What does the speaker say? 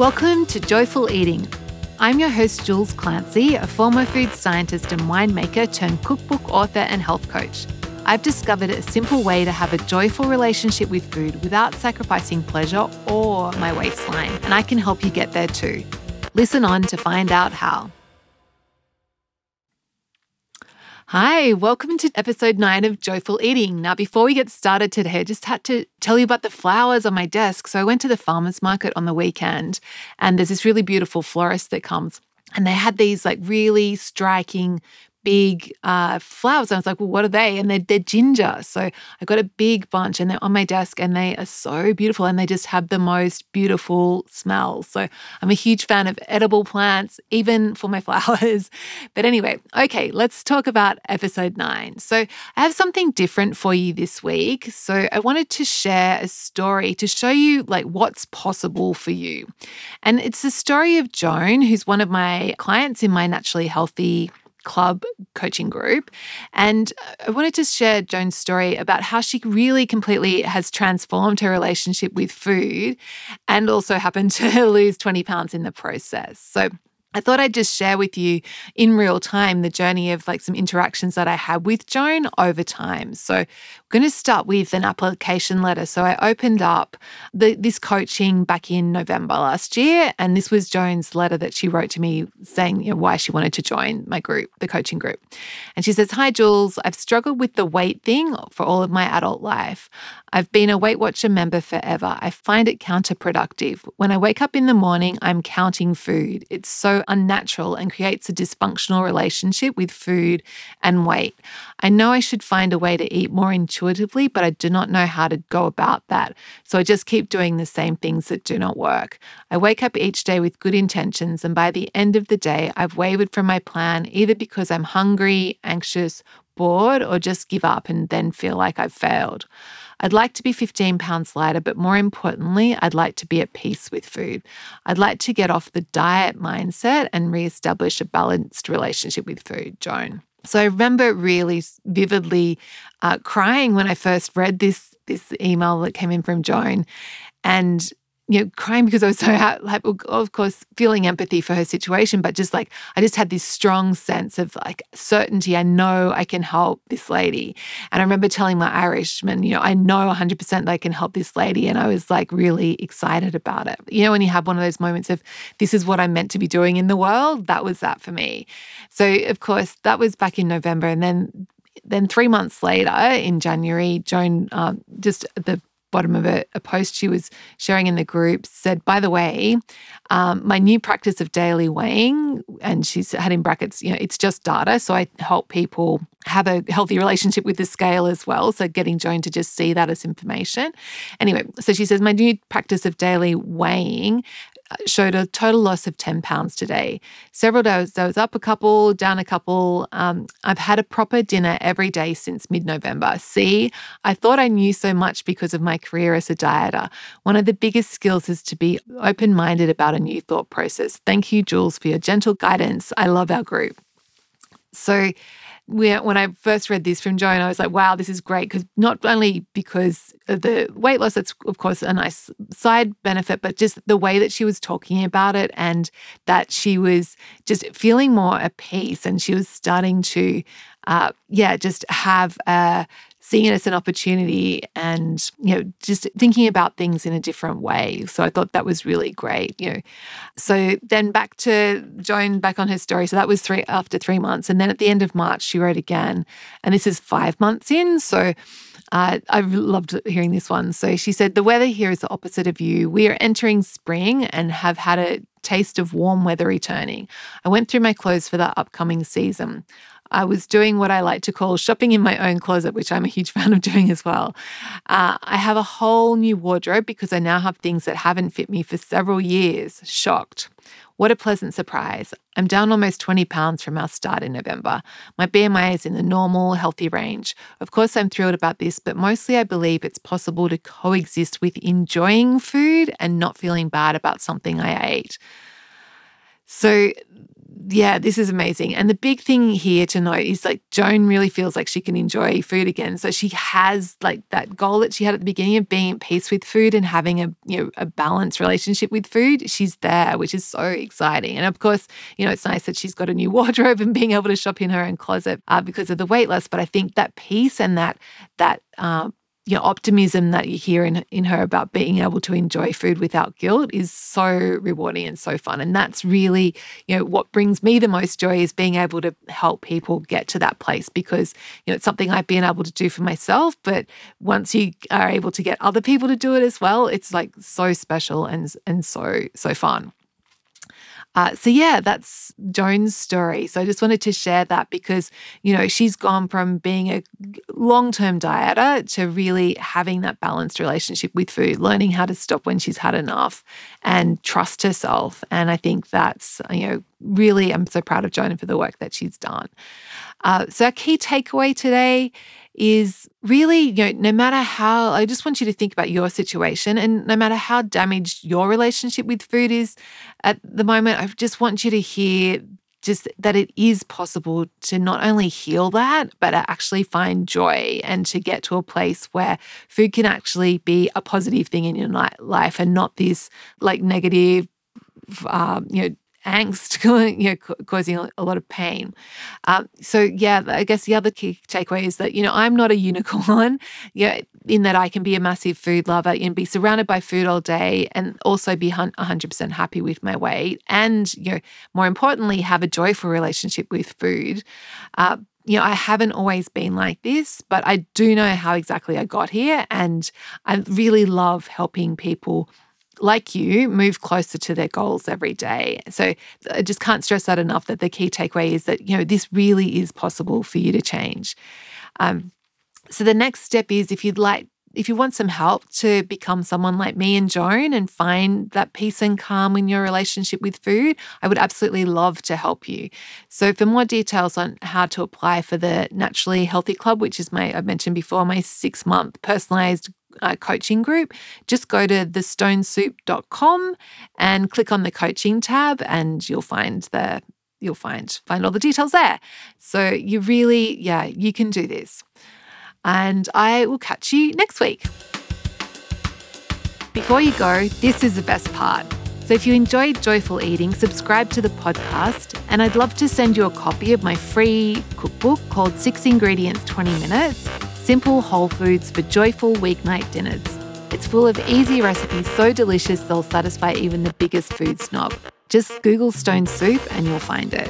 Welcome to Joyful Eating. I'm your host, Jules Clancy, a former food scientist and winemaker turned cookbook author and health coach. I've discovered a simple way to have a joyful relationship with food without sacrificing pleasure or my waistline, and I can help you get there too. Listen on to find out how. Hi, welcome to episode nine of Joyful Eating. Now, before we get started today, I just had to tell you about the flowers on my desk. So, I went to the farmer's market on the weekend, and there's this really beautiful florist that comes. And they had these like really striking big uh, flowers. And I was like, well, what are they? And they're, they're ginger. So I got a big bunch and they're on my desk and they are so beautiful and they just have the most beautiful smells. So I'm a huge fan of edible plants, even for my flowers. But anyway, okay, let's talk about episode nine. So I have something different for you this week. So I wanted to share a story to show you like what's possible for you. And it's the story of Joan, who's one of my clients in my Naturally Healthy club coaching group. And I wanted to share Joan's story about how she really completely has transformed her relationship with food and also happened to lose 20 pounds in the process. So I thought I'd just share with you in real time the journey of like some interactions that I had with Joan over time. So, going to start with an application letter. So, I opened up the, this coaching back in November last year, and this was Joan's letter that she wrote to me saying you know, why she wanted to join my group, the coaching group. And she says, Hi, Jules, I've struggled with the weight thing for all of my adult life. I've been a Weight Watcher member forever. I find it counterproductive. When I wake up in the morning, I'm counting food. It's so unnatural and creates a dysfunctional relationship with food and weight. I know I should find a way to eat more intuitively, but I do not know how to go about that. So I just keep doing the same things that do not work. I wake up each day with good intentions, and by the end of the day, I've wavered from my plan either because I'm hungry, anxious, bored, or just give up and then feel like I've failed. I'd like to be 15 pounds lighter, but more importantly, I'd like to be at peace with food. I'd like to get off the diet mindset and reestablish a balanced relationship with food, Joan. So I remember really vividly uh, crying when I first read this this email that came in from Joan, and you know, crying because I was so like, of course, feeling empathy for her situation, but just like I just had this strong sense of like certainty. I know I can help this lady, and I remember telling my Irishman, you know, I know 100% that I can help this lady, and I was like really excited about it. You know, when you have one of those moments of this is what I'm meant to be doing in the world, that was that for me. So of course, that was back in November, and then then three months later in January, Joan, um, just the bottom of a, a, post she was sharing in the group said, by the way, um, my new practice of daily weighing, and she's had in brackets, you know, it's just data. So I help people have a healthy relationship with the scale as well. So getting Joan to just see that as information. Anyway, so she says, my new practice of daily weighing showed a total loss of 10 pounds today. Several days, I was up a couple, down a couple. Um, I've had a proper dinner every day since mid November. See, I thought I knew so much because of my career as a dieter. One of the biggest skills is to be open minded about a new thought process. Thank you, Jules, for your gentle guidance. I love our group. So, when I first read this from Joan, I was like, wow, this is great. Because not only because of the weight loss, that's of course a nice side benefit, but just the way that she was talking about it and that she was just feeling more at peace and she was starting to, uh, yeah, just have a seeing it as an opportunity and you know just thinking about things in a different way so i thought that was really great you know so then back to joan back on her story so that was three after three months and then at the end of march she wrote again and this is five months in so uh, I loved hearing this one. So she said, The weather here is the opposite of you. We are entering spring and have had a taste of warm weather returning. I went through my clothes for that upcoming season. I was doing what I like to call shopping in my own closet, which I'm a huge fan of doing as well. Uh, I have a whole new wardrobe because I now have things that haven't fit me for several years. Shocked. What a pleasant surprise. I'm down almost 20 pounds from our start in November. My BMI is in the normal, healthy range. Of course, I'm thrilled about this, but mostly I believe it's possible to coexist with enjoying food and not feeling bad about something I ate. So yeah, this is amazing. And the big thing here to note is like Joan really feels like she can enjoy food again. So she has like that goal that she had at the beginning of being at peace with food and having a you know a balanced relationship with food. She's there, which is so exciting. And of course, you know, it's nice that she's got a new wardrobe and being able to shop in her own closet uh, because of the weight loss. But I think that peace and that that uh, you know, optimism that you hear in, in her about being able to enjoy food without guilt is so rewarding and so fun. And that's really, you know, what brings me the most joy is being able to help people get to that place because, you know, it's something I've been able to do for myself. But once you are able to get other people to do it as well, it's like so special and and so, so fun. Uh, so yeah, that's Joan's story. So I just wanted to share that because you know she's gone from being a long-term dieter to really having that balanced relationship with food, learning how to stop when she's had enough, and trust herself. And I think that's you know really I'm so proud of Joan for the work that she's done. Uh, so our key takeaway today is really, you know, no matter how, I just want you to think about your situation and no matter how damaged your relationship with food is at the moment, I just want you to hear just that it is possible to not only heal that, but actually find joy and to get to a place where food can actually be a positive thing in your life and not this like negative, um, you know, angst, you know, causing a lot of pain. Um, so yeah, I guess the other key takeaway is that you know I'm not a unicorn. Yeah, in that I can be a massive food lover and be surrounded by food all day, and also be 100% happy with my weight, and you know more importantly have a joyful relationship with food. Uh, you know, I haven't always been like this, but I do know how exactly I got here. And I really love helping people like you, move closer to their goals every day. So I just can't stress that enough that the key takeaway is that, you know, this really is possible for you to change. Um, so the next step is if you'd like if you want some help to become someone like me and Joan and find that peace and calm in your relationship with food, I would absolutely love to help you. So, for more details on how to apply for the Naturally Healthy Club, which is my, I mentioned before, my six month personalized uh, coaching group, just go to thestonesoup.com and click on the coaching tab, and you'll find the you'll find find all the details there. So you really, yeah, you can do this. And I will catch you next week. Before you go, this is the best part. So if you enjoyed Joyful Eating, subscribe to the podcast, and I'd love to send you a copy of my free cookbook called Six Ingredients 20 Minutes simple whole foods for joyful weeknight dinners. It's full of easy recipes so delicious they'll satisfy even the biggest food snob. Just Google Stone Soup and you'll find it.